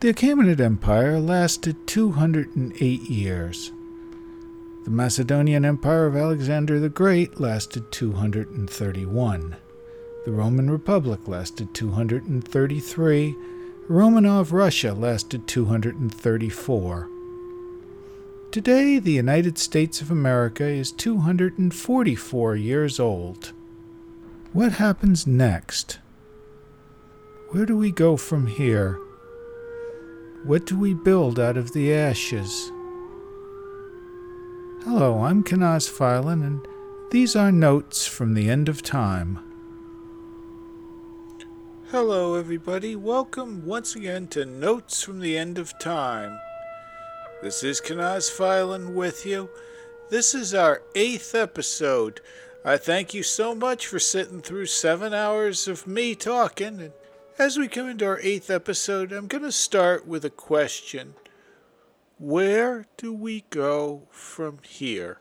The Achaemenid Empire lasted 208 years. The Macedonian Empire of Alexander the Great lasted 231. The Roman Republic lasted 233. Romanov Russia lasted 234. Today, the United States of America is 244 years old. What happens next? Where do we go from here? What do we build out of the ashes? Hello, I'm Kenaz Filan, and these are notes from the end of time. Hello, everybody. Welcome once again to Notes from the End of Time. This is Kenaz Filan with you. This is our eighth episode. I thank you so much for sitting through seven hours of me talking. And as we come into our eighth episode, I'm going to start with a question Where do we go from here?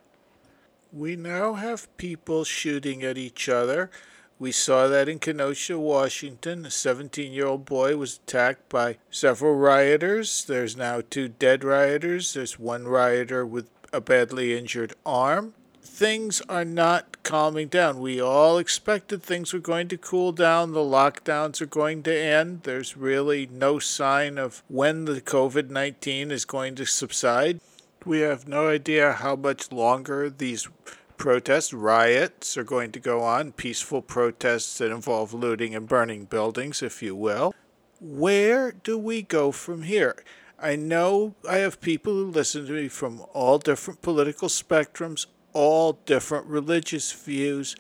We now have people shooting at each other. We saw that in Kenosha, Washington. A 17 year old boy was attacked by several rioters. There's now two dead rioters. There's one rioter with a badly injured arm things are not calming down. We all expected things were going to cool down, the lockdowns are going to end. There's really no sign of when the COVID 19 is going to subside. We have no idea how much longer these protests, riots are going to go on, peaceful protests that involve looting and burning buildings, if you will. Where do we go from here? I know I have people who listen to me from all different political spectrums, all different religious views.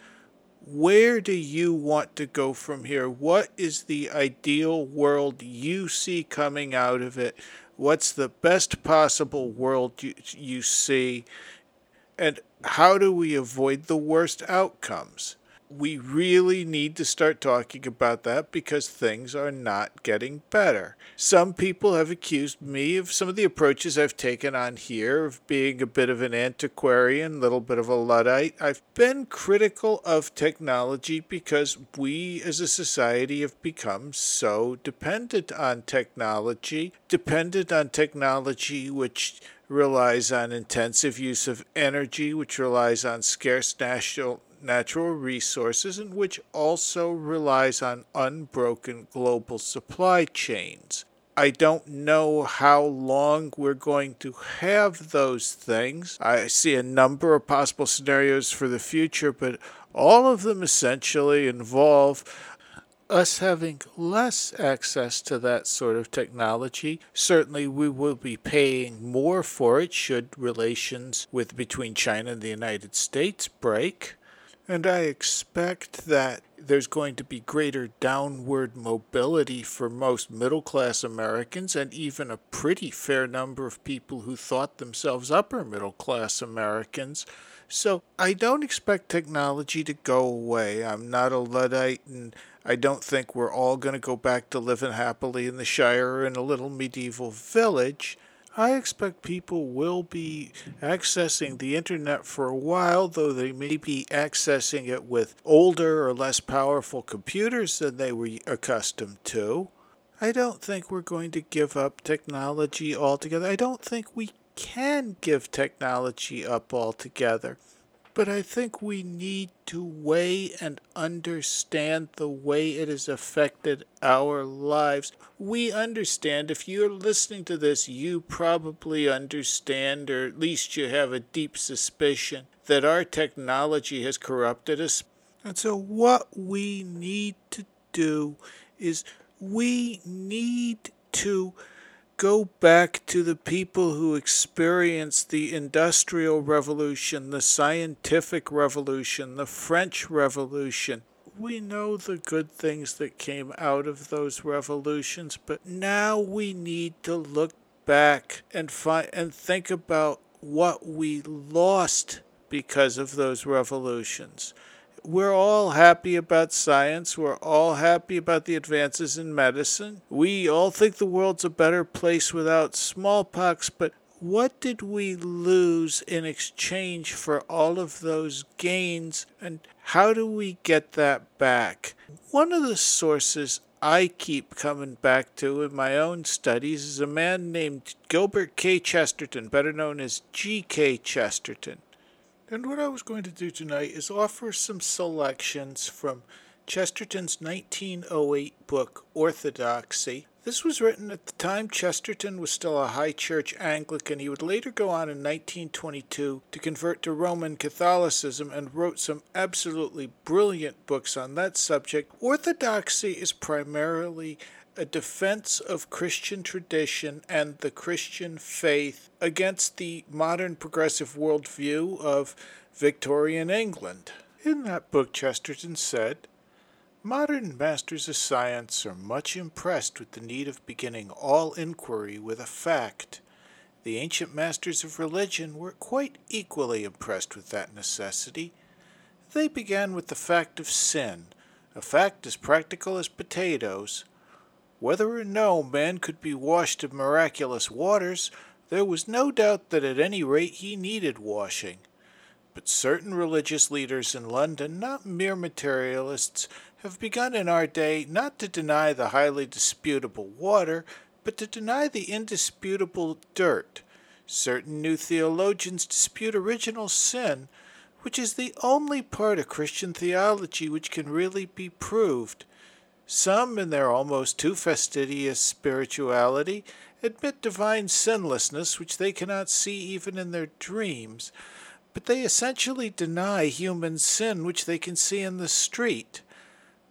Where do you want to go from here? What is the ideal world you see coming out of it? What's the best possible world you, you see? And how do we avoid the worst outcomes? We really need to start talking about that because things are not getting better. Some people have accused me of some of the approaches I've taken on here of being a bit of an antiquarian, a little bit of a Luddite. I've been critical of technology because we as a society have become so dependent on technology, dependent on technology which relies on intensive use of energy, which relies on scarce national natural resources and which also relies on unbroken global supply chains. I don't know how long we're going to have those things. I see a number of possible scenarios for the future, but all of them essentially involve us having less access to that sort of technology. Certainly we will be paying more for it should relations with between China and the United States break. And I expect that there's going to be greater downward mobility for most middle class Americans and even a pretty fair number of people who thought themselves upper middle class Americans. So I don't expect technology to go away. I'm not a Luddite and I don't think we're all going to go back to living happily in the Shire in a little medieval village. I expect people will be accessing the internet for a while, though they may be accessing it with older or less powerful computers than they were accustomed to. I don't think we're going to give up technology altogether. I don't think we can give technology up altogether. But I think we need to weigh and understand the way it has affected our lives. We understand, if you're listening to this, you probably understand, or at least you have a deep suspicion, that our technology has corrupted us. And so, what we need to do is we need to go back to the people who experienced the Industrial Revolution, the Scientific Revolution, the French Revolution. We know the good things that came out of those revolutions, but now we need to look back and find and think about what we lost because of those revolutions we're all happy about science. We're all happy about the advances in medicine. We all think the world's a better place without smallpox, but what did we lose in exchange for all of those gains, and how do we get that back? One of the sources I keep coming back to in my own studies is a man named Gilbert K. Chesterton, better known as G.K. Chesterton. And what I was going to do tonight is offer some selections from Chesterton's 1908 book, Orthodoxy, this was written at the time Chesterton was still a high church Anglican. He would later go on in 1922 to convert to Roman Catholicism and wrote some absolutely brilliant books on that subject. Orthodoxy is primarily a defense of Christian tradition and the Christian faith against the modern progressive worldview of Victorian England. In that book, Chesterton said, Modern masters of science are much impressed with the need of beginning all inquiry with a fact. The ancient masters of religion were quite equally impressed with that necessity. They began with the fact of sin, a fact as practical as potatoes. Whether or no man could be washed of miraculous waters, there was no doubt that at any rate he needed washing. But certain religious leaders in London, not mere materialists, have begun in our day not to deny the highly disputable water, but to deny the indisputable dirt. Certain new theologians dispute original sin, which is the only part of Christian theology which can really be proved. Some, in their almost too fastidious spirituality, admit divine sinlessness which they cannot see even in their dreams but they essentially deny human sin which they can see in the street.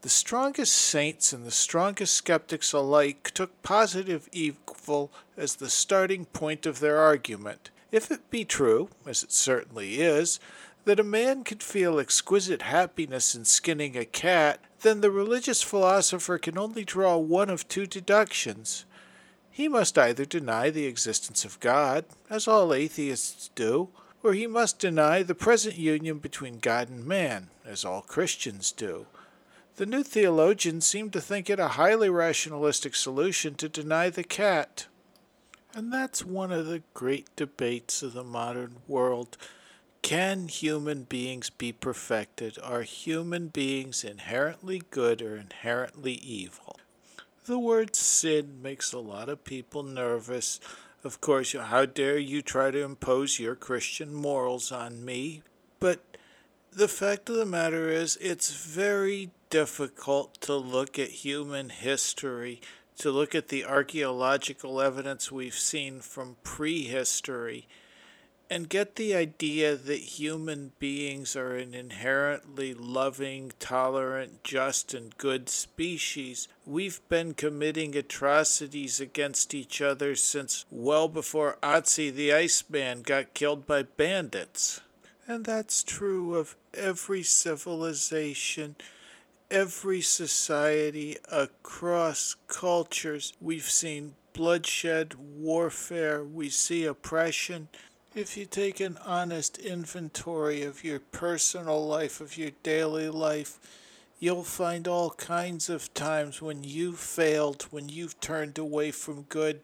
The strongest saints and the strongest skeptics alike took positive evil as the starting point of their argument. If it be true, as it certainly is, that a man can feel exquisite happiness in skinning a cat, then the religious philosopher can only draw one of two deductions. He must either deny the existence of God, as all atheists do, or he must deny the present union between God and man, as all Christians do. The new theologians seem to think it a highly rationalistic solution to deny the cat. And that's one of the great debates of the modern world. Can human beings be perfected? Are human beings inherently good or inherently evil? The word sin makes a lot of people nervous. Of course, how dare you try to impose your Christian morals on me? But the fact of the matter is, it's very difficult to look at human history, to look at the archaeological evidence we've seen from prehistory and get the idea that human beings are an inherently loving, tolerant, just, and good species. We've been committing atrocities against each other since well before Otzi the Iceman got killed by bandits. And that's true of every civilization, every society across cultures. We've seen bloodshed, warfare, we see oppression if you take an honest inventory of your personal life, of your daily life, you'll find all kinds of times when you've failed, when you've turned away from good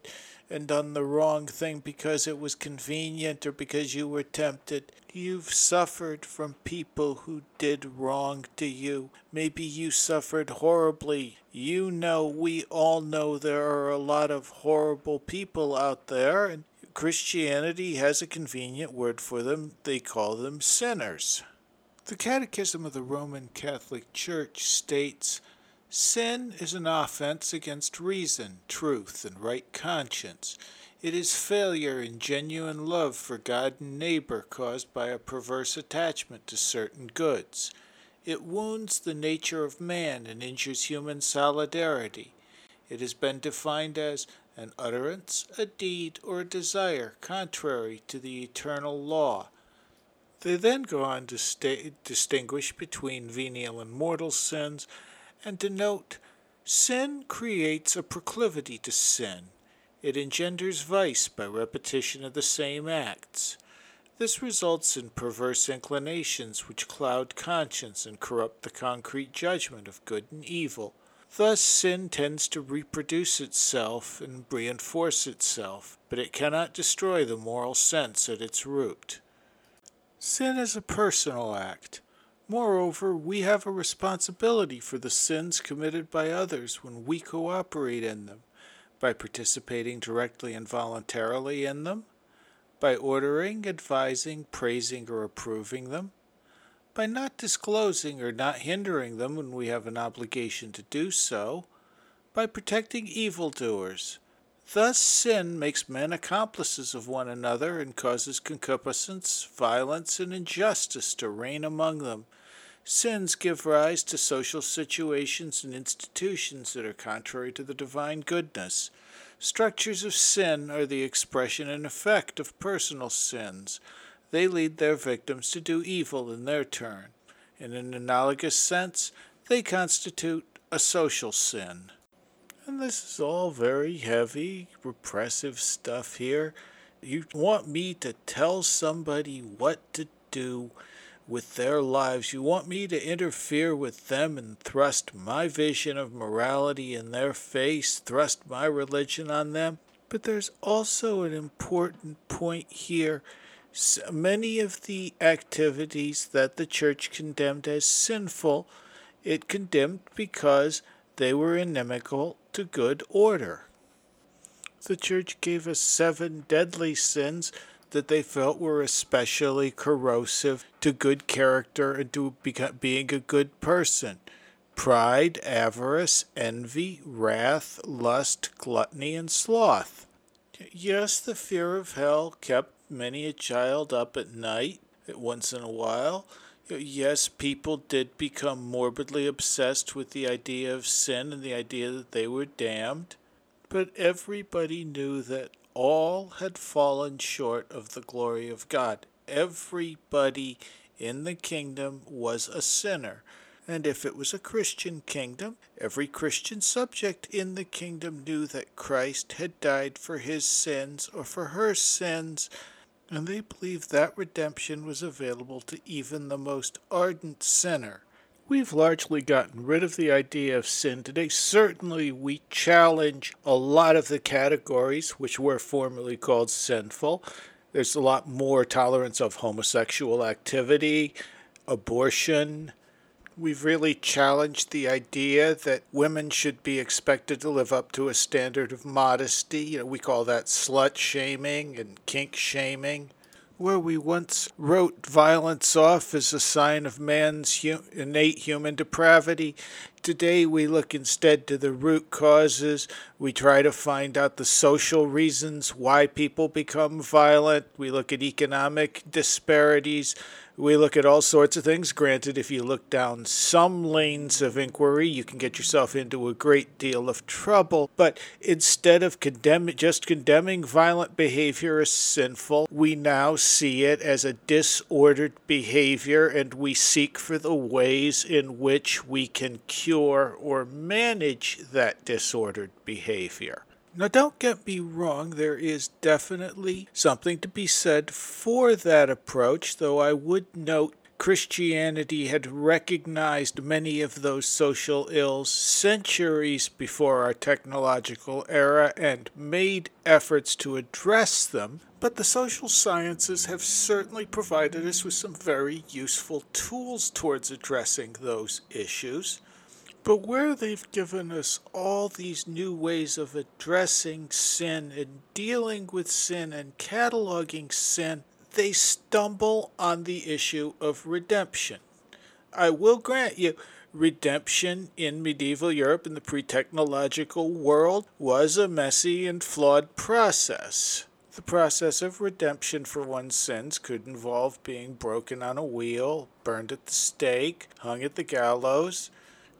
and done the wrong thing because it was convenient or because you were tempted. You've suffered from people who did wrong to you. Maybe you suffered horribly. You know, we all know there are a lot of horrible people out there, and Christianity has a convenient word for them. They call them sinners. The Catechism of the Roman Catholic Church states Sin is an offense against reason, truth, and right conscience. It is failure in genuine love for God and neighbor caused by a perverse attachment to certain goods. It wounds the nature of man and injures human solidarity. It has been defined as an utterance, a deed, or a desire contrary to the eternal law. They then go on to sta- distinguish between venial and mortal sins and denote sin creates a proclivity to sin. It engenders vice by repetition of the same acts. This results in perverse inclinations which cloud conscience and corrupt the concrete judgment of good and evil. Thus, sin tends to reproduce itself and reinforce itself, but it cannot destroy the moral sense at its root. Sin is a personal act. Moreover, we have a responsibility for the sins committed by others when we cooperate in them, by participating directly and voluntarily in them, by ordering, advising, praising, or approving them, by not disclosing or not hindering them when we have an obligation to do so, by protecting evildoers. Thus, sin makes men accomplices of one another and causes concupiscence, violence, and injustice to reign among them. Sins give rise to social situations and institutions that are contrary to the divine goodness. Structures of sin are the expression and effect of personal sins they lead their victims to do evil in their turn. In an analogous sense, they constitute a social sin. And this is all very heavy, repressive stuff here. You want me to tell somebody what to do with their lives. You want me to interfere with them and thrust my vision of morality in their face, thrust my religion on them. But there's also an important point here so many of the activities that the church condemned as sinful, it condemned because they were inimical to good order. The church gave us seven deadly sins that they felt were especially corrosive to good character and to being a good person pride, avarice, envy, wrath, lust, gluttony, and sloth. Yes, the fear of hell kept many a child up at night once in a while. Yes, people did become morbidly obsessed with the idea of sin and the idea that they were damned, but everybody knew that all had fallen short of the glory of God. Everybody in the kingdom was a sinner. And if it was a Christian kingdom, every Christian subject in the kingdom knew that Christ had died for his sins or for her sins and they believed that redemption was available to even the most ardent sinner. We've largely gotten rid of the idea of sin today. Certainly, we challenge a lot of the categories which were formerly called sinful. There's a lot more tolerance of homosexual activity, abortion, We've really challenged the idea that women should be expected to live up to a standard of modesty. You know, we call that slut shaming and kink shaming. Where we once wrote violence off as a sign of man's hu- innate human depravity, today we look instead to the root causes. We try to find out the social reasons why people become violent. We look at economic disparities. We look at all sorts of things. Granted, if you look down some lanes of inquiry, you can get yourself into a great deal of trouble. But instead of condemn- just condemning violent behavior as sinful, we now see it as a disordered behavior and we seek for the ways in which we can cure or manage that disordered behavior. Now, don't get me wrong, there is definitely something to be said for that approach, though I would note Christianity had recognized many of those social ills centuries before our technological era and made efforts to address them. But the social sciences have certainly provided us with some very useful tools towards addressing those issues. But where they've given us all these new ways of addressing sin and dealing with sin and cataloging sin, they stumble on the issue of redemption. I will grant you, redemption in medieval Europe in the pre technological world was a messy and flawed process. The process of redemption for one's sins could involve being broken on a wheel, burned at the stake, hung at the gallows,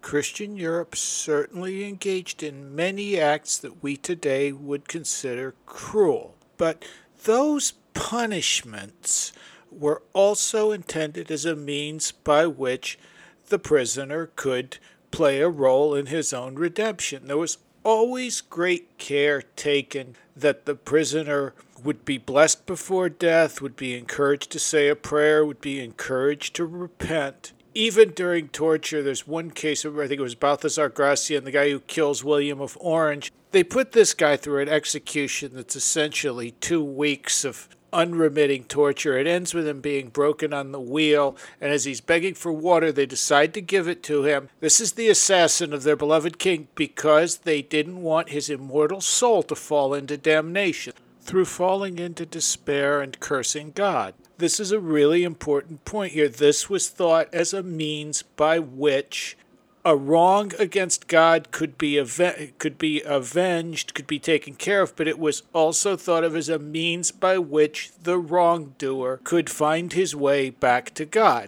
Christian Europe certainly engaged in many acts that we today would consider cruel. But those punishments were also intended as a means by which the prisoner could play a role in his own redemption. There was always great care taken that the prisoner would be blessed before death, would be encouraged to say a prayer, would be encouraged to repent, even during torture, there's one case where I think it was Balthazar Gracian, the guy who kills William of Orange. They put this guy through an execution that's essentially two weeks of unremitting torture. It ends with him being broken on the wheel, and as he's begging for water, they decide to give it to him. This is the assassin of their beloved king because they didn't want his immortal soul to fall into damnation through falling into despair and cursing God. This is a really important point here. This was thought as a means by which a wrong against God could be aven- could be avenged, could be taken care of, but it was also thought of as a means by which the wrongdoer could find his way back to God.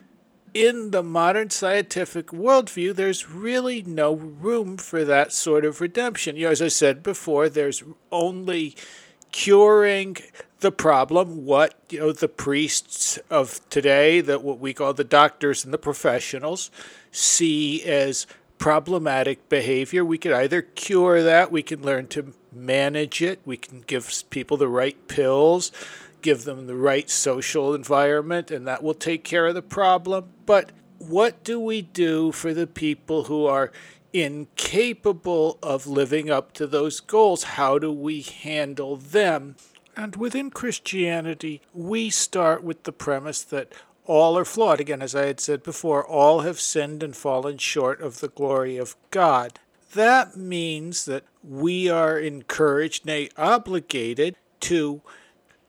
In the modern scientific worldview, there's really no room for that sort of redemption. You know, as I said before, there's only curing the problem what you know the priests of today that what we call the doctors and the professionals see as problematic behavior. We can either cure that, we can learn to manage it, we can give people the right pills, give them the right social environment, and that will take care of the problem. But what do we do for the people who are incapable of living up to those goals? How do we handle them? And within Christianity, we start with the premise that all are flawed. Again, as I had said before, all have sinned and fallen short of the glory of God. That means that we are encouraged, nay, obligated, to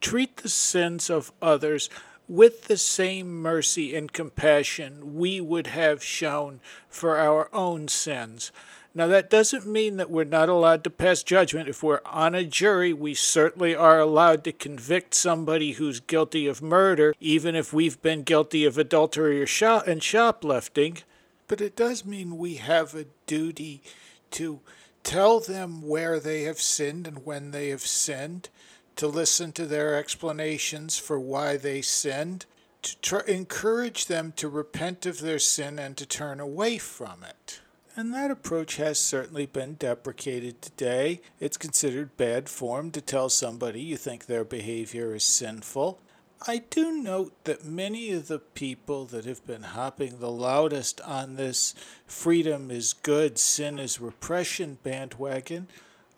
treat the sins of others with the same mercy and compassion we would have shown for our own sins. Now, that doesn't mean that we're not allowed to pass judgment. If we're on a jury, we certainly are allowed to convict somebody who's guilty of murder, even if we've been guilty of adultery or shop- and shoplifting. But it does mean we have a duty to tell them where they have sinned and when they have sinned, to listen to their explanations for why they sinned, to tr- encourage them to repent of their sin and to turn away from it. And that approach has certainly been deprecated today. It's considered bad form to tell somebody you think their behavior is sinful. I do note that many of the people that have been hopping the loudest on this freedom is good, sin is repression bandwagon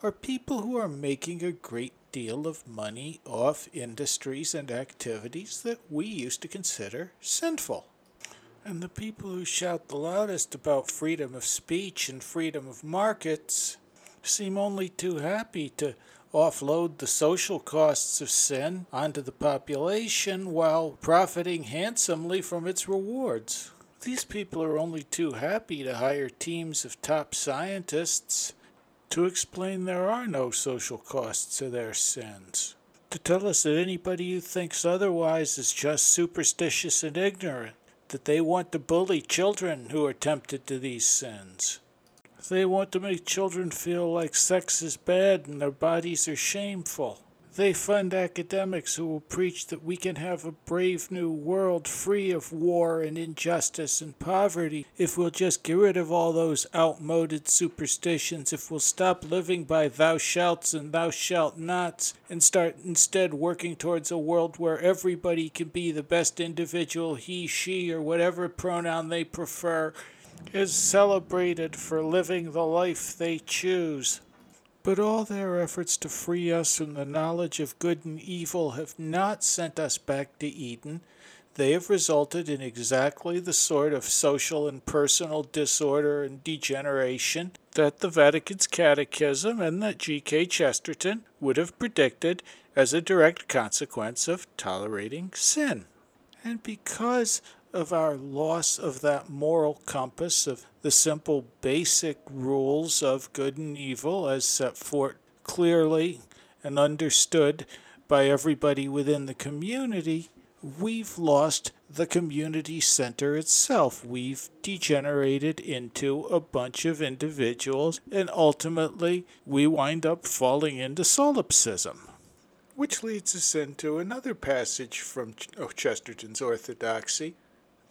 are people who are making a great deal of money off industries and activities that we used to consider sinful. And the people who shout the loudest about freedom of speech and freedom of markets seem only too happy to offload the social costs of sin onto the population while profiting handsomely from its rewards. These people are only too happy to hire teams of top scientists to explain there are no social costs to their sins. To tell us that anybody who thinks otherwise is just superstitious and ignorant that they want to bully children who are tempted to these sins. They want to make children feel like sex is bad and their bodies are shameful. They fund academics who will preach that we can have a brave new world free of war and injustice and poverty if we'll just get rid of all those outmoded superstitions, if we'll stop living by thou shalts and thou shalt nots and start instead working towards a world where everybody can be the best individual he, she, or whatever pronoun they prefer is celebrated for living the life they choose. But all their efforts to free us from the knowledge of good and evil have not sent us back to Eden. They have resulted in exactly the sort of social and personal disorder and degeneration that the Vatican's Catechism and that G.K. Chesterton would have predicted as a direct consequence of tolerating sin. And because of our loss of that moral compass of the simple basic rules of good and evil as set forth clearly and understood by everybody within the community, we've lost the community center itself. We've degenerated into a bunch of individuals, and ultimately we wind up falling into solipsism. Which leads us into another passage from oh, Chesterton's Orthodoxy,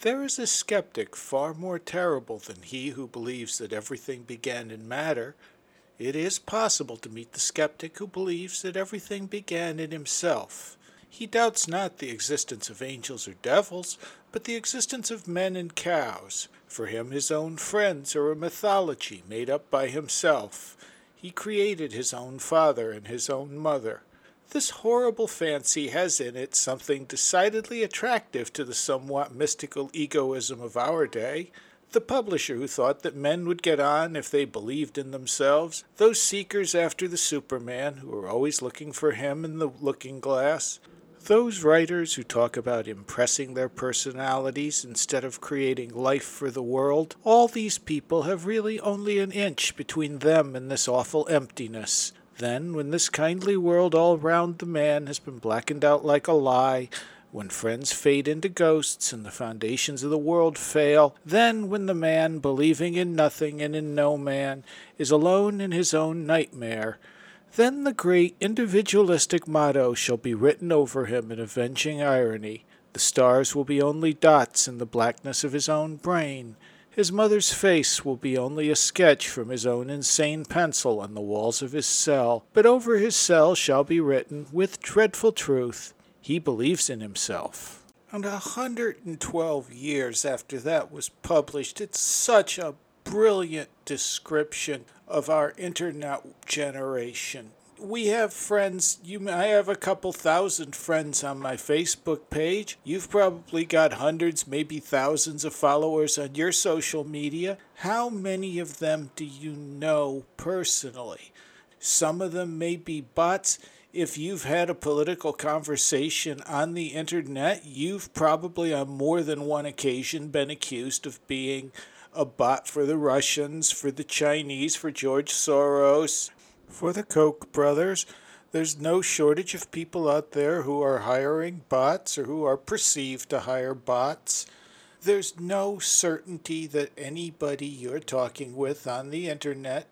there is a skeptic far more terrible than he who believes that everything began in matter. It is possible to meet the skeptic who believes that everything began in himself. He doubts not the existence of angels or devils, but the existence of men and cows. For him, his own friends are a mythology made up by himself. He created his own father and his own mother. This horrible fancy has in it something decidedly attractive to the somewhat mystical egoism of our day. The publisher who thought that men would get on if they believed in themselves, those seekers after the Superman who are always looking for him in the looking glass, those writers who talk about impressing their personalities instead of creating life for the world, all these people have really only an inch between them and this awful emptiness. Then, when this kindly world all round the man has been blackened out like a lie, when friends fade into ghosts and the foundations of the world fail, then when the man, believing in nothing and in no man, is alone in his own nightmare, then the great individualistic motto shall be written over him in avenging irony. The stars will be only dots in the blackness of his own brain. His mother's face will be only a sketch from his own insane pencil on the walls of his cell, but over his cell shall be written, with dreadful truth, he believes in himself. And a hundred and twelve years after that was published, it's such a brilliant description of our internet generation we have friends. You, I have a couple thousand friends on my Facebook page. You've probably got hundreds, maybe thousands of followers on your social media. How many of them do you know personally? Some of them may be bots. If you've had a political conversation on the internet, you've probably on more than one occasion been accused of being a bot for the Russians, for the Chinese, for George Soros, for the Koch brothers. There's no shortage of people out there who are hiring bots or who are perceived to hire bots. There's no certainty that anybody you're talking with on the internet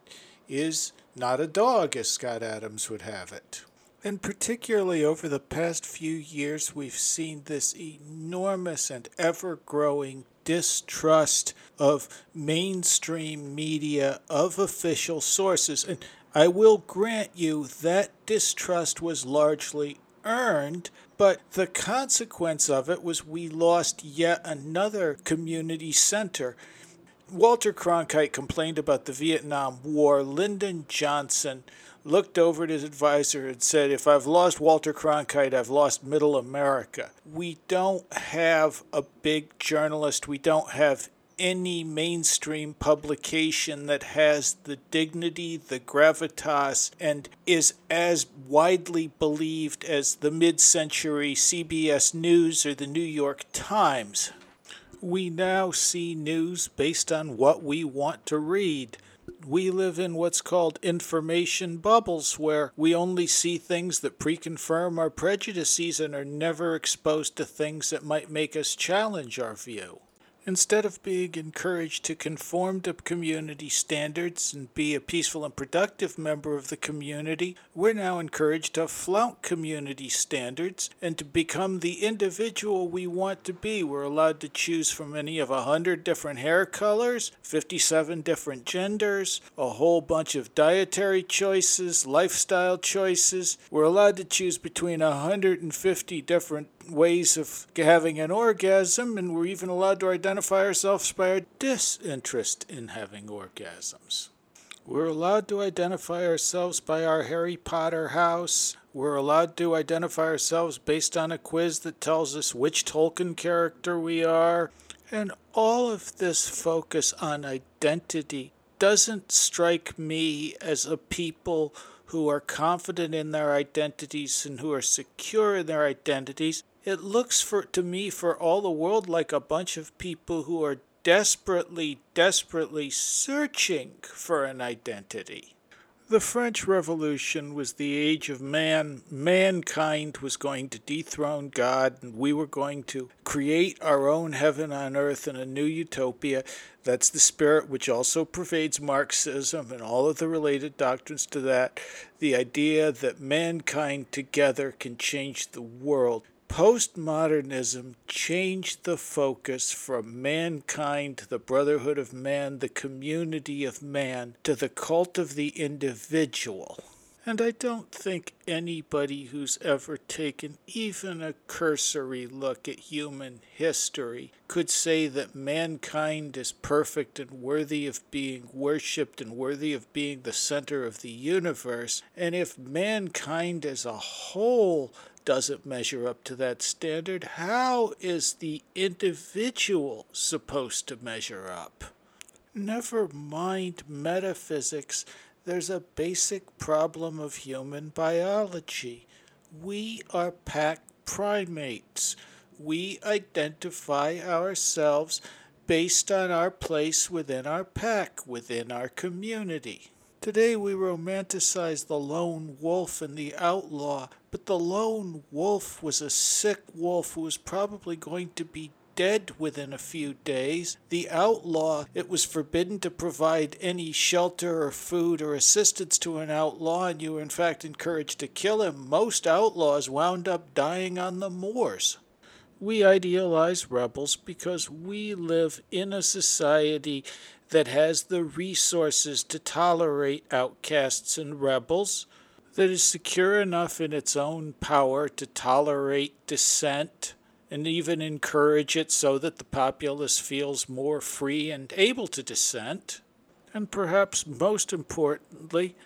is not a dog, as Scott Adams would have it. And particularly over the past few years, we've seen this enormous and ever growing distrust of mainstream media, of official sources. And I will grant you that distrust was largely earned, but the consequence of it was we lost yet another community center. Walter Cronkite complained about the Vietnam War. Lyndon Johnson looked over at his advisor and said, If I've lost Walter Cronkite, I've lost middle America. We don't have a big journalist. We don't have any mainstream publication that has the dignity, the gravitas, and is as widely believed as the mid century CBS News or the New York Times. We now see news based on what we want to read. We live in what's called information bubbles, where we only see things that pre-confirm our prejudices and are never exposed to things that might make us challenge our view. Instead of being encouraged to conform to community standards and be a peaceful and productive member of the community, we're now encouraged to flout community standards and to become the individual we want to be. We're allowed to choose from any of a hundred different hair colors, 57 different genders, a whole bunch of dietary choices, lifestyle choices. We're allowed to choose between 150 different ways of having an orgasm, and we're even allowed to identify ourselves by our disinterest in having orgasms. We're allowed to identify ourselves by our Harry Potter house. We're allowed to identify ourselves based on a quiz that tells us which Tolkien character we are. And all of this focus on identity doesn't strike me as a people who are confident in their identities and who are secure in their identities. It looks for to me for all the world like a bunch of people who are desperately, desperately searching for an identity. The French Revolution was the age of man. Mankind was going to dethrone God, and we were going to create our own heaven on earth in a new utopia. That's the spirit which also pervades Marxism and all of the related doctrines to that. The idea that mankind together can change the world. Postmodernism changed the focus from mankind to the brotherhood of man, the community of man, to the cult of the individual. And I don't think anybody who's ever taken even a cursory look at human history could say that mankind is perfect and worthy of being worshipped and worthy of being the center of the universe. And if mankind as a whole doesn't measure up to that standard, how is the individual supposed to measure up? Never mind metaphysics, there's a basic problem of human biology. We are pack primates. We identify ourselves based on our place within our pack, within our community. Today we romanticize the lone wolf and the outlaw, but the lone wolf was a sick wolf who was probably going to be dead within a few days. The outlaw, it was forbidden to provide any shelter or food or assistance to an outlaw, and you were in fact encouraged to kill him. Most outlaws wound up dying on the moors. We idealize rebels because we live in a society that has the resources to tolerate outcasts and rebels, that is secure enough in its own power to tolerate dissent and even encourage it so that the populace feels more free and able to dissent. And perhaps most importantly,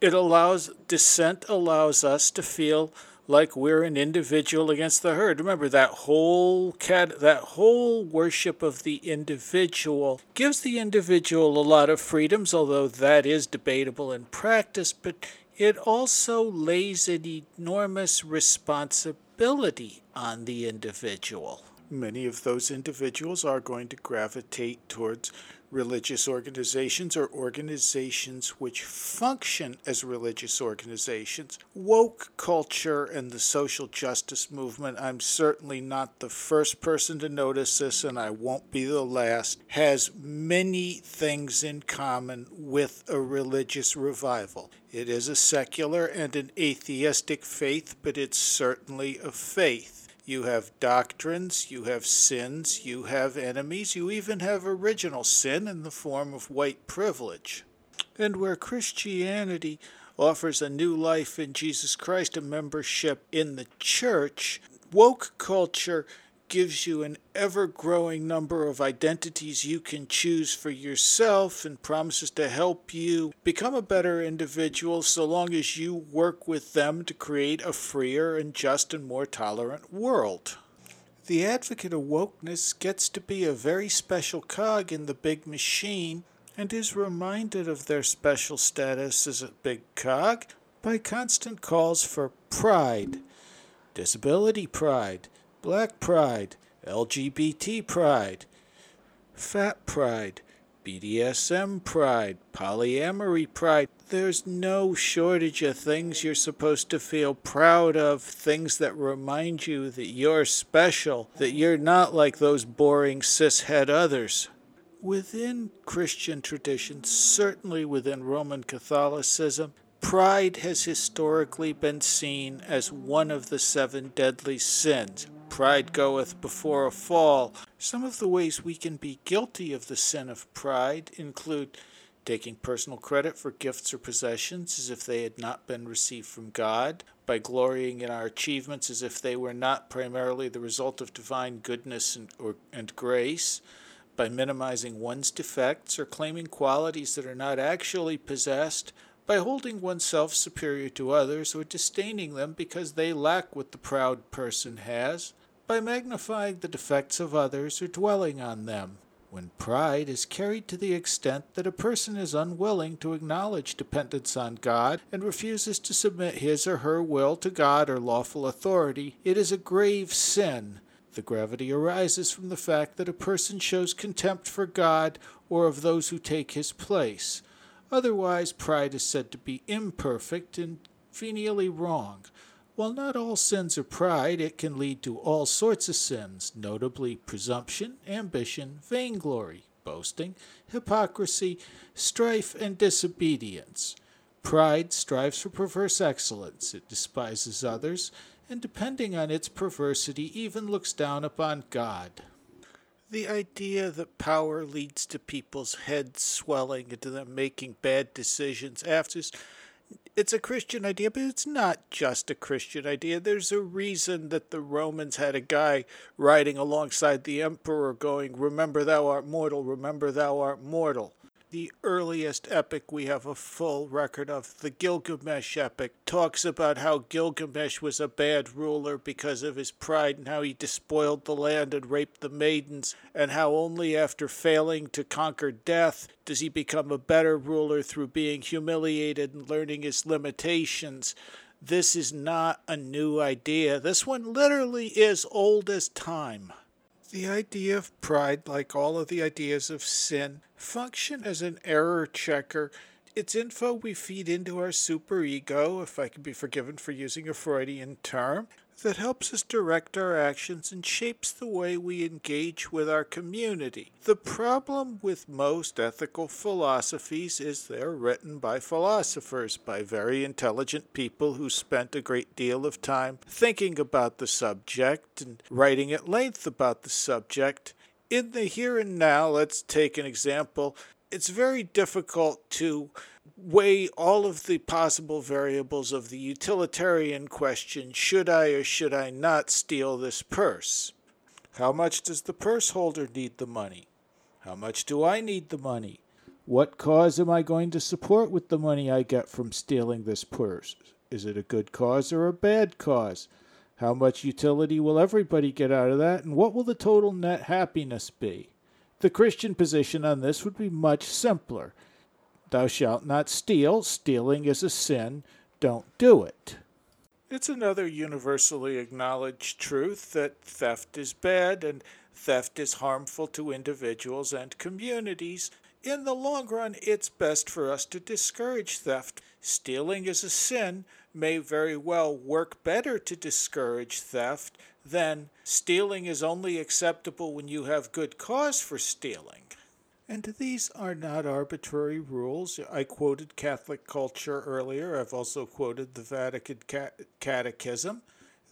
it allows dissent allows us to feel like we're an individual against the herd. Remember that whole cat that whole worship of the individual gives the individual a lot of freedoms, although that is debatable in practice, but it also lays an enormous responsibility on the individual. Many of those individuals are going to gravitate towards religious organizations or organizations which function as religious organizations. Woke culture and the social justice movement, I'm certainly not the first person to notice this, and I won't be the last, has many things in common with a religious revival. It is a secular and an atheistic faith, but it's certainly a faith. You have doctrines, you have sins, you have enemies, you even have original sin in the form of white privilege. And where Christianity offers a new life in Jesus Christ, a membership in the church, woke culture gives you an ever growing number of identities you can choose for yourself and promises to help you become a better individual so long as you work with them to create a freer and just and more tolerant world. The advocate of wokeness gets to be a very special cog in the big machine and is reminded of their special status as a big cog by constant calls for pride, disability pride, Black Pride, LGBT Pride, Fat Pride, BDSM Pride, Polyamory Pride. There's no shortage of things you're supposed to feel proud of, things that remind you that you're special, that you're not like those boring cishet others. Within Christian tradition, certainly within Roman Catholicism, pride has historically been seen as one of the seven deadly sins. Pride goeth before a fall. Some of the ways we can be guilty of the sin of pride include taking personal credit for gifts or possessions as if they had not been received from God, by glorying in our achievements as if they were not primarily the result of divine goodness and, or, and grace, by minimizing one's defects or claiming qualities that are not actually possessed, by holding oneself superior to others or disdaining them because they lack what the proud person has by magnifying the defects of others or dwelling on them. When pride is carried to the extent that a person is unwilling to acknowledge dependence on God and refuses to submit his or her will to God or lawful authority, it is a grave sin. The gravity arises from the fact that a person shows contempt for God or of those who take his place. Otherwise, pride is said to be imperfect and venially wrong. While not all sins are pride, it can lead to all sorts of sins, notably presumption, ambition, vainglory, boasting, hypocrisy, strife, and disobedience. Pride strives for perverse excellence, it despises others, and depending on its perversity, even looks down upon God. The idea that power leads to people's heads swelling and to them making bad decisions after it's a Christian idea, but it's not just a Christian idea. There's a reason that the Romans had a guy riding alongside the emperor going, Remember thou art mortal, remember thou art mortal the earliest epic we have a full record of, the Gilgamesh epic, talks about how Gilgamesh was a bad ruler because of his pride and how he despoiled the land and raped the maidens, and how only after failing to conquer death does he become a better ruler through being humiliated and learning his limitations. This is not a new idea. This one literally is old as time. The idea of pride, like all of the ideas of sin, function as an error checker. It's info we feed into our superego, if I can be forgiven for using a Freudian term, that helps us direct our actions and shapes the way we engage with our community. The problem with most ethical philosophies is they're written by philosophers, by very intelligent people who spent a great deal of time thinking about the subject and writing at length about the subject. In the here and now, let's take an example. It's very difficult to weigh all of the possible variables of the utilitarian question should I or should I not steal this purse? How much does the purse holder need the money? How much do I need the money? What cause am I going to support with the money I get from stealing this purse? Is it a good cause or a bad cause? How much utility will everybody get out of that, and what will the total net happiness be? The Christian position on this would be much simpler. Thou shalt not steal. Stealing is a sin. Don't do it. It's another universally acknowledged truth that theft is bad and theft is harmful to individuals and communities. In the long run, it's best for us to discourage theft. Stealing is a sin may very well work better to discourage theft than stealing is only acceptable when you have good cause for stealing. And these are not arbitrary rules. I quoted Catholic culture earlier. I've also quoted the Vatican Catechism.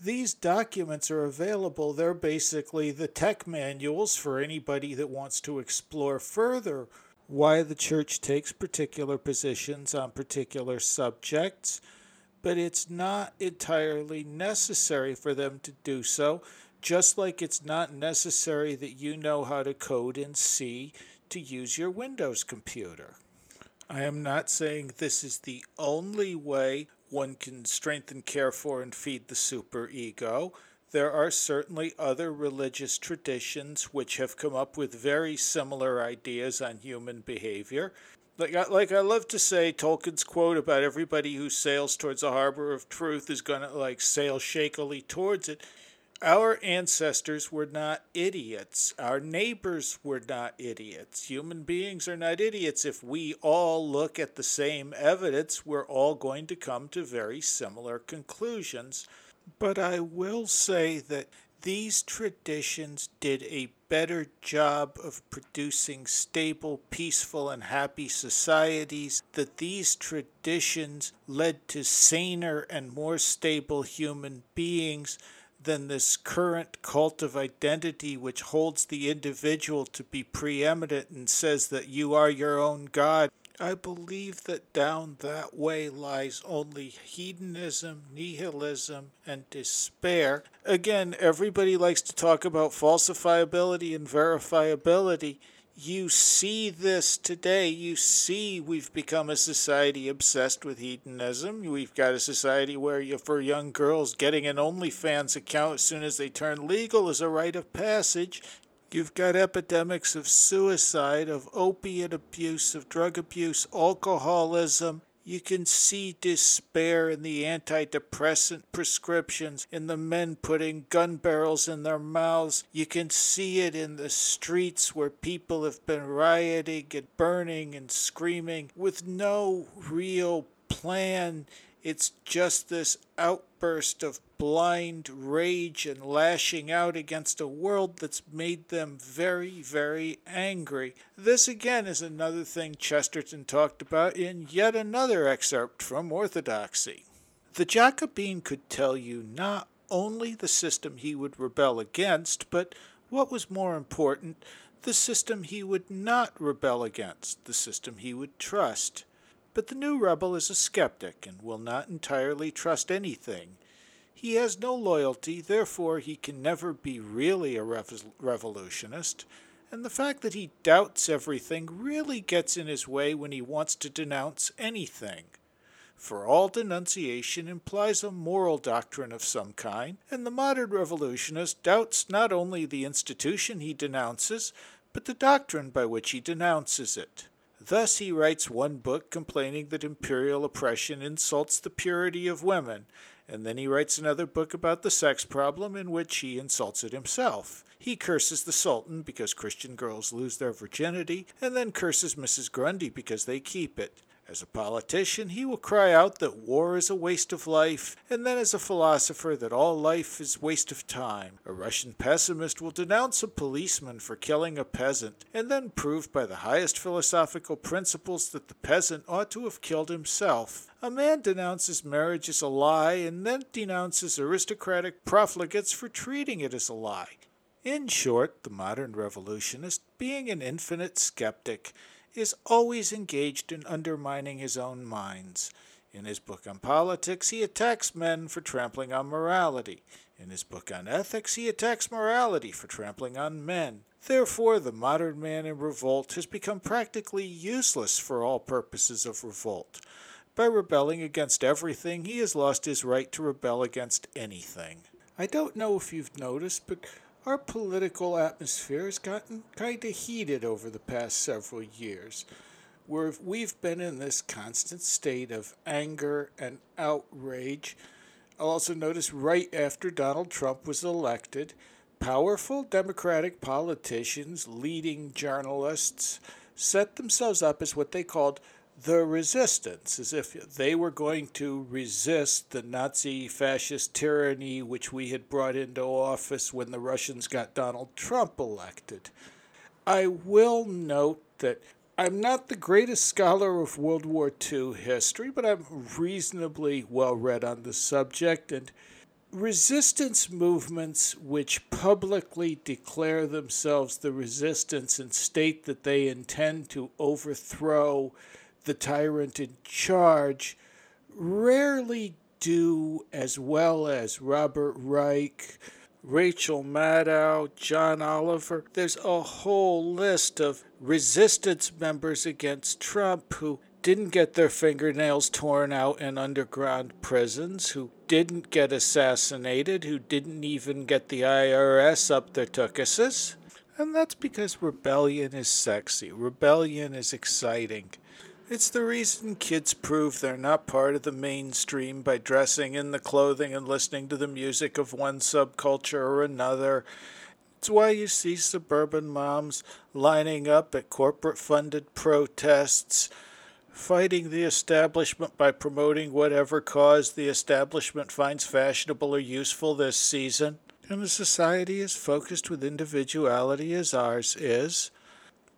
These documents are available. They're basically the tech manuals for anybody that wants to explore further why the church takes particular positions on particular subjects, but it's not entirely necessary for them to do so, just like it's not necessary that you know how to code in C to use your Windows computer. I am not saying this is the only way one can strengthen, care for, and feed the superego. There are certainly other religious traditions which have come up with very similar ideas on human behavior. Like I, like I love to say, Tolkien's quote about everybody who sails towards a harbor of truth is going to like sail shakily towards it our ancestors were not idiots. Our neighbors were not idiots. Human beings are not idiots. If we all look at the same evidence, we're all going to come to very similar conclusions. But I will say that these traditions did a better job of producing stable, peaceful, and happy societies, that these traditions led to saner and more stable human beings than this current cult of identity which holds the individual to be preeminent and says that you are your own God. I believe that down that way lies only hedonism, nihilism, and despair. Again, everybody likes to talk about falsifiability and verifiability you see this today. You see, we've become a society obsessed with hedonism. We've got a society where, you, for young girls, getting an OnlyFans account as soon as they turn legal is a rite of passage. You've got epidemics of suicide, of opiate abuse, of drug abuse, alcoholism, you can see despair in the antidepressant prescriptions, in the men putting gun barrels in their mouths. You can see it in the streets where people have been rioting and burning and screaming with no real plan. It's just this outburst of blind rage and lashing out against a world that's made them very, very angry. This again is another thing Chesterton talked about in yet another excerpt from Orthodoxy. The Jacobin could tell you not only the system he would rebel against, but what was more important, the system he would not rebel against, the system he would trust. But the new rebel is a skeptic and will not entirely trust anything. He has no loyalty, therefore, he can never be really a revolutionist, and the fact that he doubts everything really gets in his way when he wants to denounce anything. For all denunciation implies a moral doctrine of some kind, and the modern revolutionist doubts not only the institution he denounces, but the doctrine by which he denounces it. Thus he writes one book complaining that imperial oppression insults the purity of women, and then he writes another book about the sex problem in which he insults it himself. He curses the Sultan because Christian girls lose their virginity, and then curses Mrs. Grundy because they keep it. As a politician, he will cry out that war is a waste of life, and then as a philosopher that all life is waste of time. A Russian pessimist will denounce a policeman for killing a peasant, and then prove by the highest philosophical principles that the peasant ought to have killed himself. A man denounces marriage as a lie, and then denounces aristocratic profligates for treating it as a lie. In short, the modern revolutionist, being an infinite skeptic, is always engaged in undermining his own minds. In his book on politics, he attacks men for trampling on morality. In his book on ethics, he attacks morality for trampling on men. Therefore, the modern man in revolt has become practically useless for all purposes of revolt. By rebelling against everything, he has lost his right to rebel against anything. I don't know if you've noticed, but our political atmosphere has gotten kind of heated over the past several years, where we've been in this constant state of anger and outrage. I'll also notice right after Donald Trump was elected, powerful Democratic politicians, leading journalists, set themselves up as what they called the resistance, as if they were going to resist the Nazi fascist tyranny which we had brought into office when the Russians got Donald Trump elected. I will note that I'm not the greatest scholar of World War II history, but I'm reasonably well read on the subject, and resistance movements which publicly declare themselves the resistance and state that they intend to overthrow the tyrant in charge rarely do as well as Robert Reich, Rachel Maddow, John Oliver. There's a whole list of resistance members against Trump who didn't get their fingernails torn out in underground prisons, who didn't get assassinated, who didn't even get the IRS up their tuckuses. And that's because rebellion is sexy. Rebellion is exciting. It's the reason kids prove they're not part of the mainstream by dressing in the clothing and listening to the music of one subculture or another. It's why you see suburban moms lining up at corporate funded protests, fighting the establishment by promoting whatever cause the establishment finds fashionable or useful this season. And a society as focused with individuality as ours is,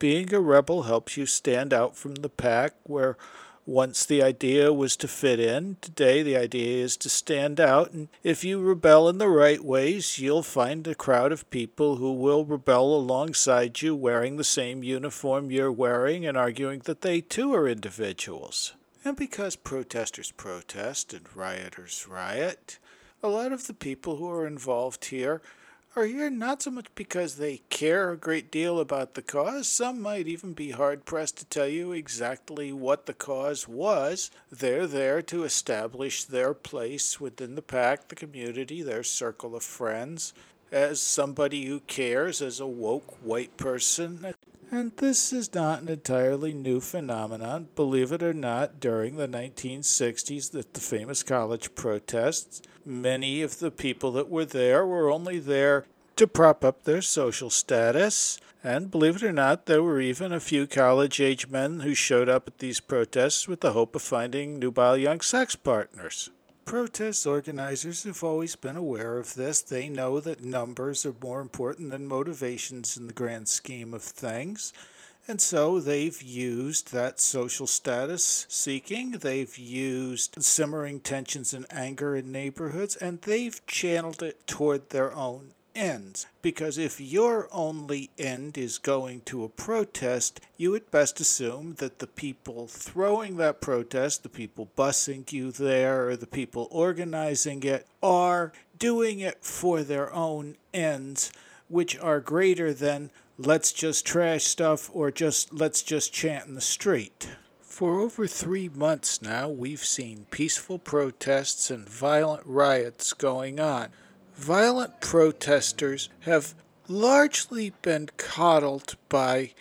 being a rebel helps you stand out from the pack where once the idea was to fit in. Today, the idea is to stand out. And if you rebel in the right ways, you'll find a crowd of people who will rebel alongside you wearing the same uniform you're wearing and arguing that they too are individuals. And because protesters protest and rioters riot, a lot of the people who are involved here are here not so much because they care a great deal about the cause. Some might even be hard pressed to tell you exactly what the cause was. They're there to establish their place within the pack, the community, their circle of friends, as somebody who cares, as a woke white person. And this is not an entirely new phenomenon. Believe it or not, during the 1960s, the, the famous college protests, many of the people that were there were only there to prop up their social status. And believe it or not, there were even a few college age men who showed up at these protests with the hope of finding nubile young sex partners. Protest organizers have always been aware of this. They know that numbers are more important than motivations in the grand scheme of things. And so they've used that social status seeking, they've used simmering tensions and anger in neighborhoods, and they've channeled it toward their own ends. Because if your only end is going to a protest, you would best assume that the people throwing that protest, the people busing you there, or the people organizing it, are doing it for their own ends, which are greater than let's just trash stuff or just let's just chant in the street. For over three months now, we've seen peaceful protests and violent riots going on. Violent protesters have largely been coddled by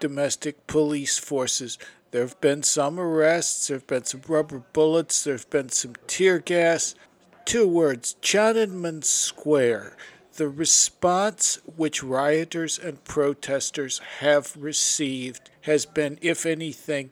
domestic police forces. There have been some arrests, there have been some rubber bullets, there have been some tear gas. Two words Tiananmen Square. The response which rioters and protesters have received has been, if anything,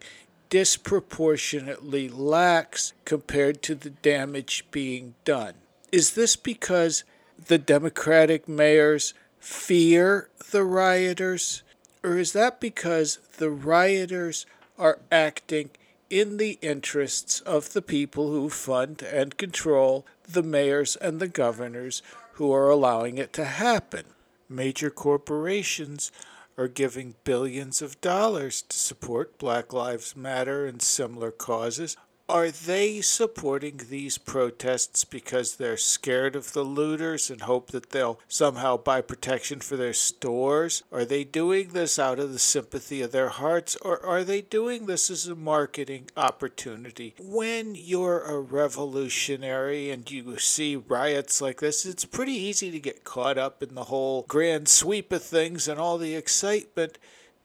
disproportionately lax compared to the damage being done. Is this because the Democratic mayors fear the rioters? Or is that because the rioters are acting in the interests of the people who fund and control the mayors and the governors who are allowing it to happen? Major corporations are giving billions of dollars to support Black Lives Matter and similar causes. Are they supporting these protests because they're scared of the looters and hope that they'll somehow buy protection for their stores? Are they doing this out of the sympathy of their hearts or are they doing this as a marketing opportunity? When you're a revolutionary and you see riots like this, it's pretty easy to get caught up in the whole grand sweep of things and all the excitement.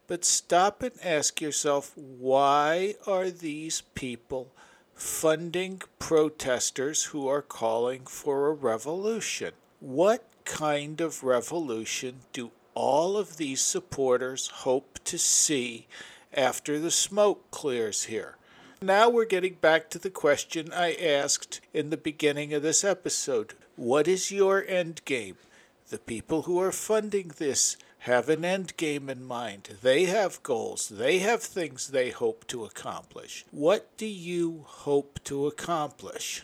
But stop and ask yourself why are these people funding protesters who are calling for a revolution. What kind of revolution do all of these supporters hope to see after the smoke clears here? Now we're getting back to the question I asked in the beginning of this episode. What is your end game? The people who are funding this have an end game in mind. They have goals. They have things they hope to accomplish. What do you hope to accomplish?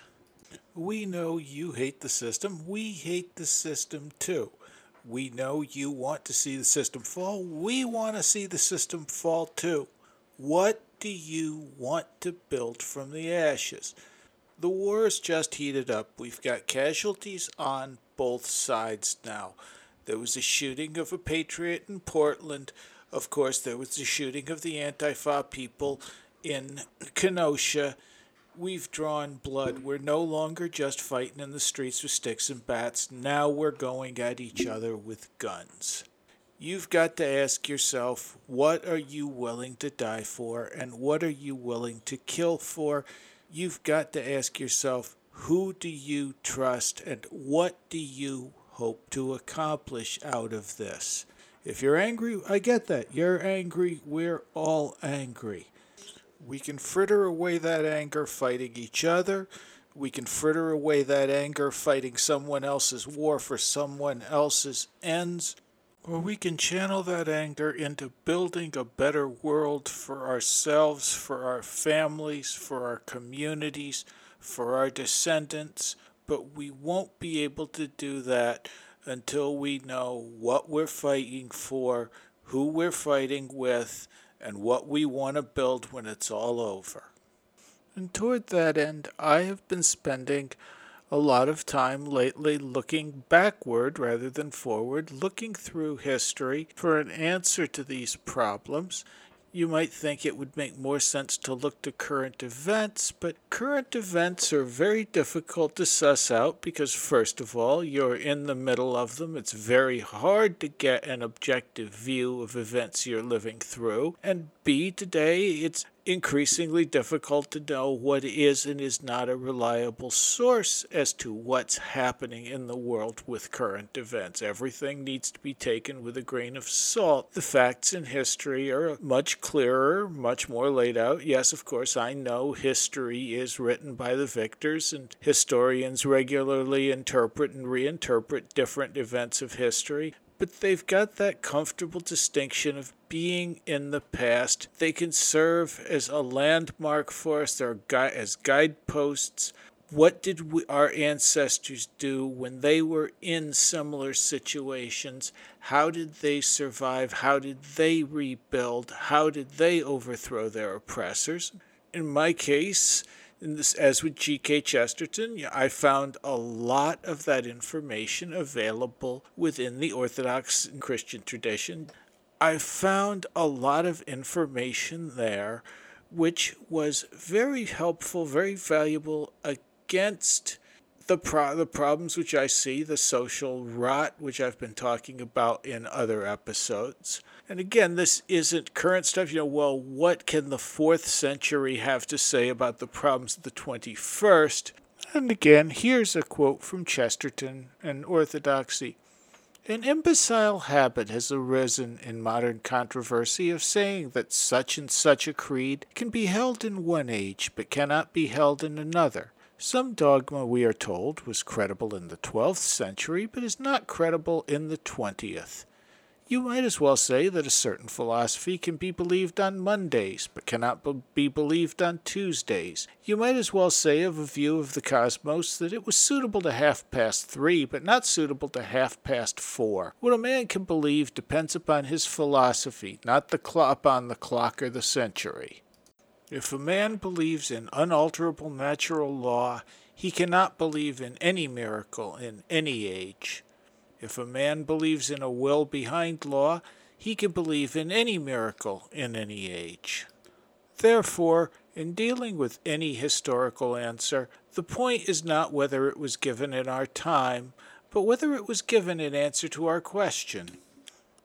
We know you hate the system. We hate the system too. We know you want to see the system fall. We want to see the system fall too. What do you want to build from the ashes? The war is just heated up. We've got casualties on both sides now. There was a shooting of a patriot in Portland. Of course, there was the shooting of the Antifa people in Kenosha. We've drawn blood. We're no longer just fighting in the streets with sticks and bats. Now we're going at each other with guns. You've got to ask yourself what are you willing to die for and what are you willing to kill for? You've got to ask yourself who do you trust and what do you hope to accomplish out of this. If you're angry, I get that. You're angry. We're all angry. We can fritter away that anger fighting each other. We can fritter away that anger fighting someone else's war for someone else's ends. Or we can channel that anger into building a better world for ourselves, for our families, for our communities, for our descendants, but we won't be able to do that until we know what we're fighting for, who we're fighting with, and what we want to build when it's all over. And toward that end, I have been spending a lot of time lately looking backward rather than forward, looking through history for an answer to these problems you might think it would make more sense to look to current events, but current events are very difficult to suss out because, first of all, you're in the middle of them. It's very hard to get an objective view of events you're living through. And B, today, it's increasingly difficult to know what is and is not a reliable source as to what's happening in the world with current events. Everything needs to be taken with a grain of salt. The facts in history are much clearer, much more laid out. Yes, of course, I know history is written by the victors, and historians regularly interpret and reinterpret different events of history but they've got that comfortable distinction of being in the past. They can serve as a landmark for us, they're gui- as guideposts, what did we, our ancestors do when they were in similar situations? How did they survive? How did they rebuild? How did they overthrow their oppressors? In my case, this, as with G.K. Chesterton, I found a lot of that information available within the Orthodox Christian tradition. I found a lot of information there which was very helpful, very valuable against the pro- the problems which I see, the social rot which I've been talking about in other episodes. And again, this isn't current stuff. You know, well, what can the fourth century have to say about the problems of the 21st? And again, here's a quote from Chesterton and Orthodoxy. An imbecile habit has arisen in modern controversy of saying that such and such a creed can be held in one age but cannot be held in another some dogma, we are told, was credible in the 12th century, but is not credible in the 20th. You might as well say that a certain philosophy can be believed on Mondays, but cannot be believed on Tuesdays. You might as well say of a view of the cosmos that it was suitable to half past three, but not suitable to half past four. What a man can believe depends upon his philosophy, not the clock on the clock or the century. If a man believes in unalterable natural law, he cannot believe in any miracle in any age. If a man believes in a will behind law, he can believe in any miracle in any age. Therefore, in dealing with any historical answer, the point is not whether it was given in our time, but whether it was given in answer to our question.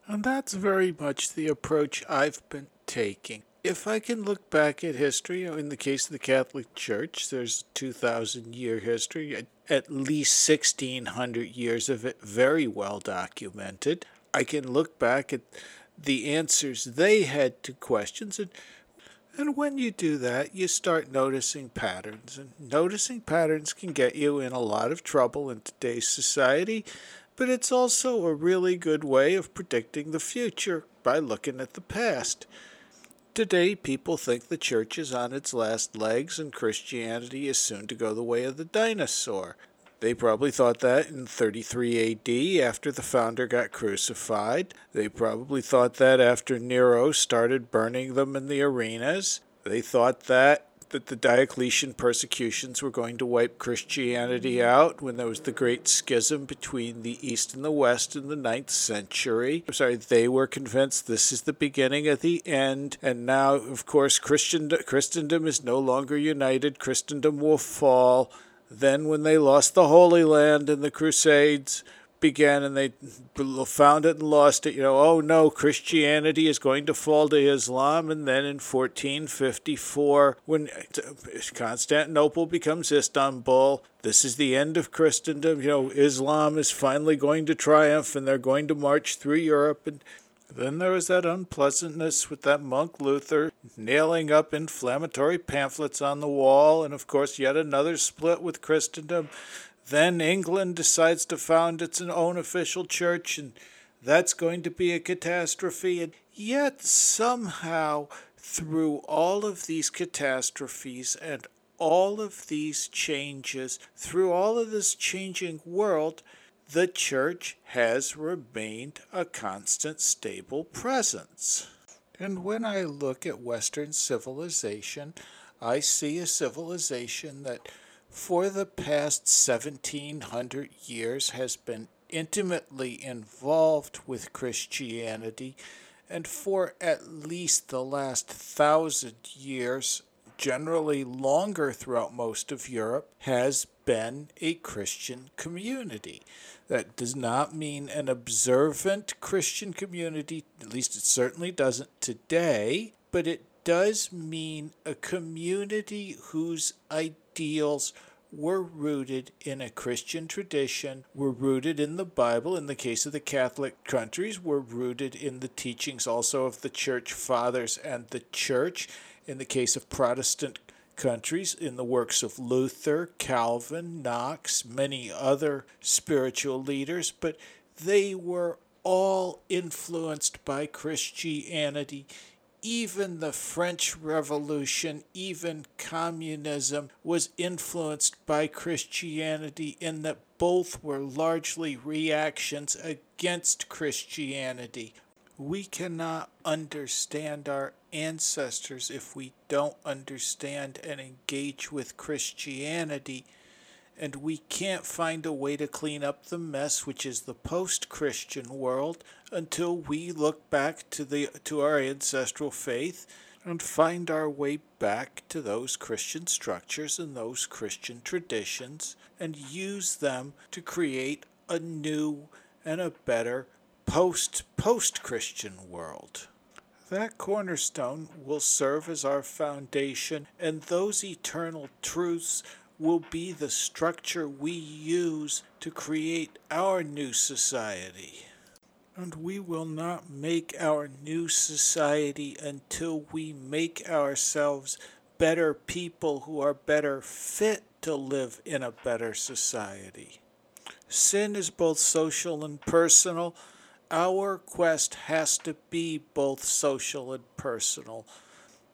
And that's very much the approach I've been taking if I can look back at history, in the case of the Catholic Church, there's a 2,000 year history, at least 1,600 years of it very well documented. I can look back at the answers they had to questions and and when you do that, you start noticing patterns. And noticing patterns can get you in a lot of trouble in today's society, but it's also a really good way of predicting the future by looking at the past. Today, people think the church is on its last legs and Christianity is soon to go the way of the dinosaur. They probably thought that in 33 AD after the founder got crucified. They probably thought that after Nero started burning them in the arenas. They thought that that the Diocletian persecutions were going to wipe Christianity out when there was the great schism between the East and the West in the ninth century. I'm sorry, they were convinced this is the beginning of the end, and now, of course, Christian, Christendom is no longer united. Christendom will fall. Then, when they lost the Holy Land in the Crusades, began and they found it and lost it. You know, oh no, Christianity is going to fall to Islam. And then in 1454, when Constantinople becomes Istanbul, this is the end of Christendom. You know, Islam is finally going to triumph and they're going to march through Europe. And then there was that unpleasantness with that monk Luther nailing up inflammatory pamphlets on the wall. And of course, yet another split with Christendom. Then England decides to found its own official church, and that's going to be a catastrophe. And yet, somehow, through all of these catastrophes and all of these changes, through all of this changing world, the church has remained a constant, stable presence. And when I look at Western civilization, I see a civilization that for the past 1700 years has been intimately involved with Christianity, and for at least the last thousand years, generally longer throughout most of Europe, has been a Christian community. That does not mean an observant Christian community, at least it certainly doesn't today, but it does mean a community whose ideals were rooted in a Christian tradition, were rooted in the Bible. In the case of the Catholic countries, were rooted in the teachings also of the church fathers and the church. In the case of Protestant countries, in the works of Luther, Calvin, Knox, many other spiritual leaders, but they were all influenced by Christianity even the French Revolution, even communism was influenced by Christianity in that both were largely reactions against Christianity. We cannot understand our ancestors if we don't understand and engage with Christianity and we can't find a way to clean up the mess which is the post-Christian world until we look back to the to our ancestral faith and find our way back to those Christian structures and those Christian traditions and use them to create a new and a better post post Christian world. That cornerstone will serve as our foundation, and those eternal truths will be the structure we use to create our new society. And we will not make our new society until we make ourselves better people who are better fit to live in a better society. Sin is both social and personal. Our quest has to be both social and personal.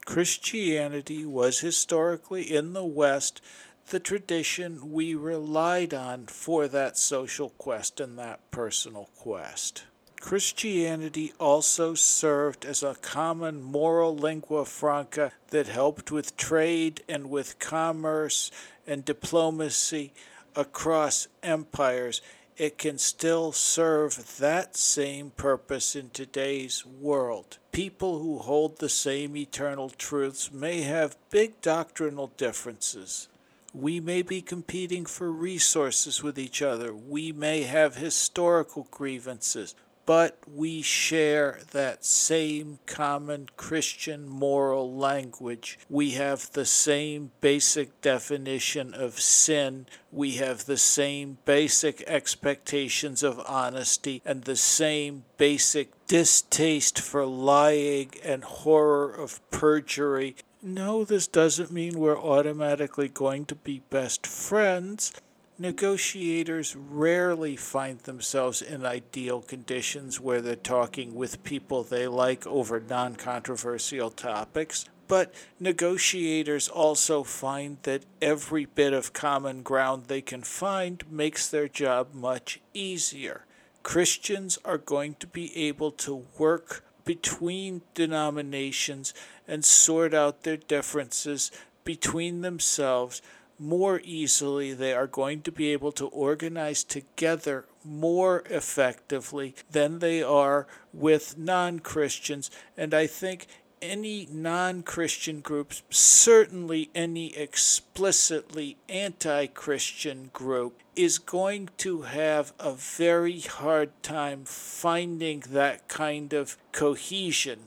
Christianity was historically in the West the tradition we relied on for that social quest and that personal quest. Christianity also served as a common moral lingua franca that helped with trade and with commerce and diplomacy across empires. It can still serve that same purpose in today's world. People who hold the same eternal truths may have big doctrinal differences, we may be competing for resources with each other. We may have historical grievances, but we share that same common Christian moral language. We have the same basic definition of sin. We have the same basic expectations of honesty and the same basic distaste for lying and horror of perjury no, this doesn't mean we're automatically going to be best friends. Negotiators rarely find themselves in ideal conditions where they're talking with people they like over non controversial topics. But negotiators also find that every bit of common ground they can find makes their job much easier. Christians are going to be able to work between denominations and sort out their differences between themselves more easily. They are going to be able to organize together more effectively than they are with non Christians. And I think any non Christian groups, certainly any explicitly anti Christian group, is going to have a very hard time finding that kind of cohesion.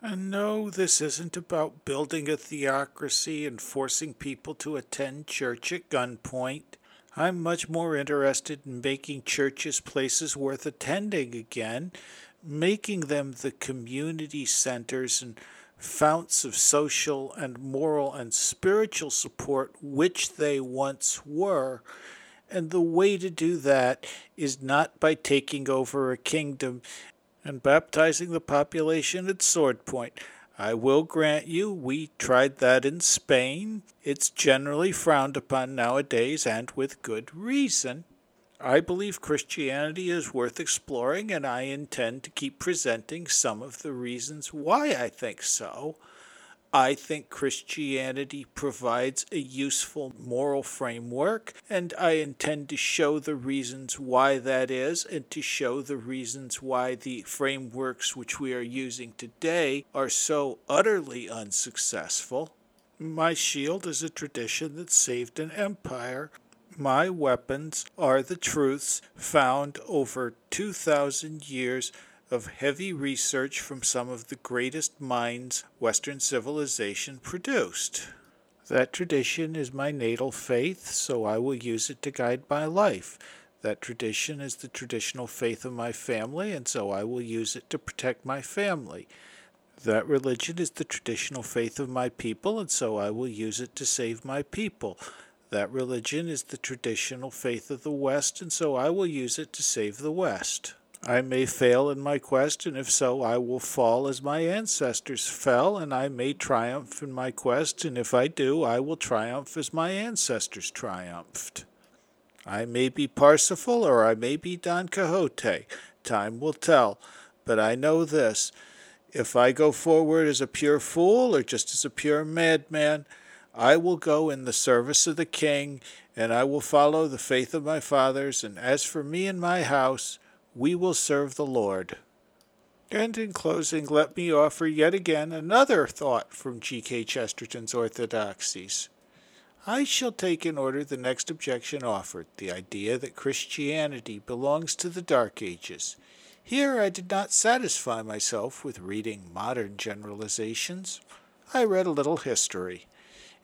And no, this isn't about building a theocracy and forcing people to attend church at gunpoint. I'm much more interested in making churches places worth attending again, making them the community centers and founts of social and moral and spiritual support which they once were. And the way to do that is not by taking over a kingdom and baptizing the population at sword point. I will grant you, we tried that in Spain. It's generally frowned upon nowadays, and with good reason. I believe Christianity is worth exploring, and I intend to keep presenting some of the reasons why I think so. I think Christianity provides a useful moral framework, and I intend to show the reasons why that is, and to show the reasons why the frameworks which we are using today are so utterly unsuccessful. My shield is a tradition that saved an empire my weapons are the truths found over 2,000 years of heavy research from some of the greatest minds Western civilization produced. That tradition is my natal faith, so I will use it to guide my life. That tradition is the traditional faith of my family, and so I will use it to protect my family. That religion is the traditional faith of my people, and so I will use it to save my people. That religion is the traditional faith of the West, and so I will use it to save the West. I may fail in my quest, and if so, I will fall as my ancestors fell, and I may triumph in my quest, and if I do, I will triumph as my ancestors triumphed. I may be Parsifal, or I may be Don Quixote. Time will tell. But I know this if I go forward as a pure fool, or just as a pure madman, I will go in the service of the king, and I will follow the faith of my fathers, and as for me and my house, we will serve the Lord. And in closing, let me offer yet again another thought from G.K. Chesterton's Orthodoxies. I shall take in order the next objection offered, the idea that Christianity belongs to the Dark Ages. Here I did not satisfy myself with reading modern generalizations. I read a little history.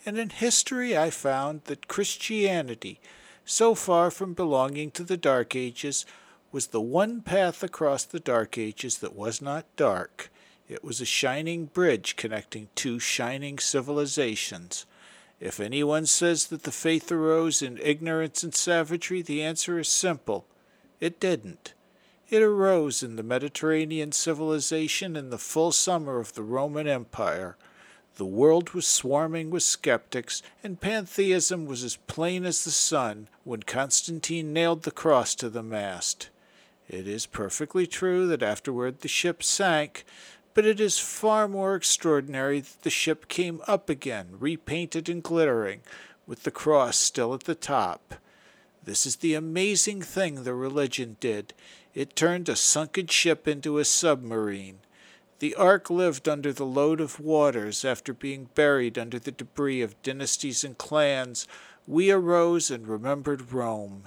And in history I found that Christianity, so far from belonging to the Dark Ages, was the one path across the Dark Ages that was not dark. It was a shining bridge connecting two shining civilizations. If anyone says that the faith arose in ignorance and savagery, the answer is simple it didn't. It arose in the Mediterranean civilization in the full summer of the Roman Empire. The world was swarming with skeptics, and pantheism was as plain as the sun when Constantine nailed the cross to the mast. It is perfectly true that afterward the ship sank, but it is far more extraordinary that the ship came up again, repainted and glittering, with the cross still at the top. This is the amazing thing the religion did. It turned a sunken ship into a submarine. The ark lived under the load of waters after being buried under the debris of dynasties and clans. We arose and remembered Rome.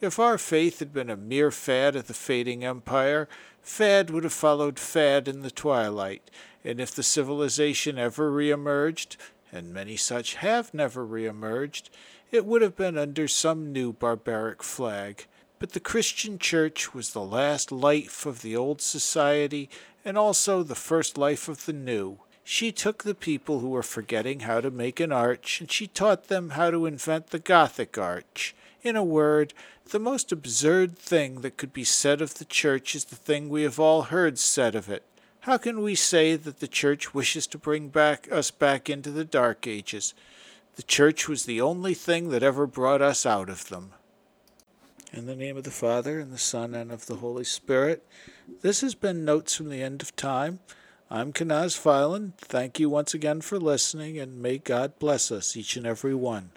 If our faith had been a mere fad of the fading empire, fad would have followed fad in the twilight, and if the civilization ever reemerged, and many such have never reemerged, it would have been under some new barbaric flag. But the Christian Church was the last life of the old society and also the first life of the new. She took the people who were forgetting how to make an arch, and she taught them how to invent the Gothic arch. In a word, the most absurd thing that could be said of the Church is the thing we have all heard said of it. How can we say that the Church wishes to bring back us back into the Dark Ages? The Church was the only thing that ever brought us out of them. In the name of the Father, and the Son, and of the Holy Spirit, this has been Notes from the End of Time. I'm Kenaz Filan. Thank you once again for listening, and may God bless us, each and every one.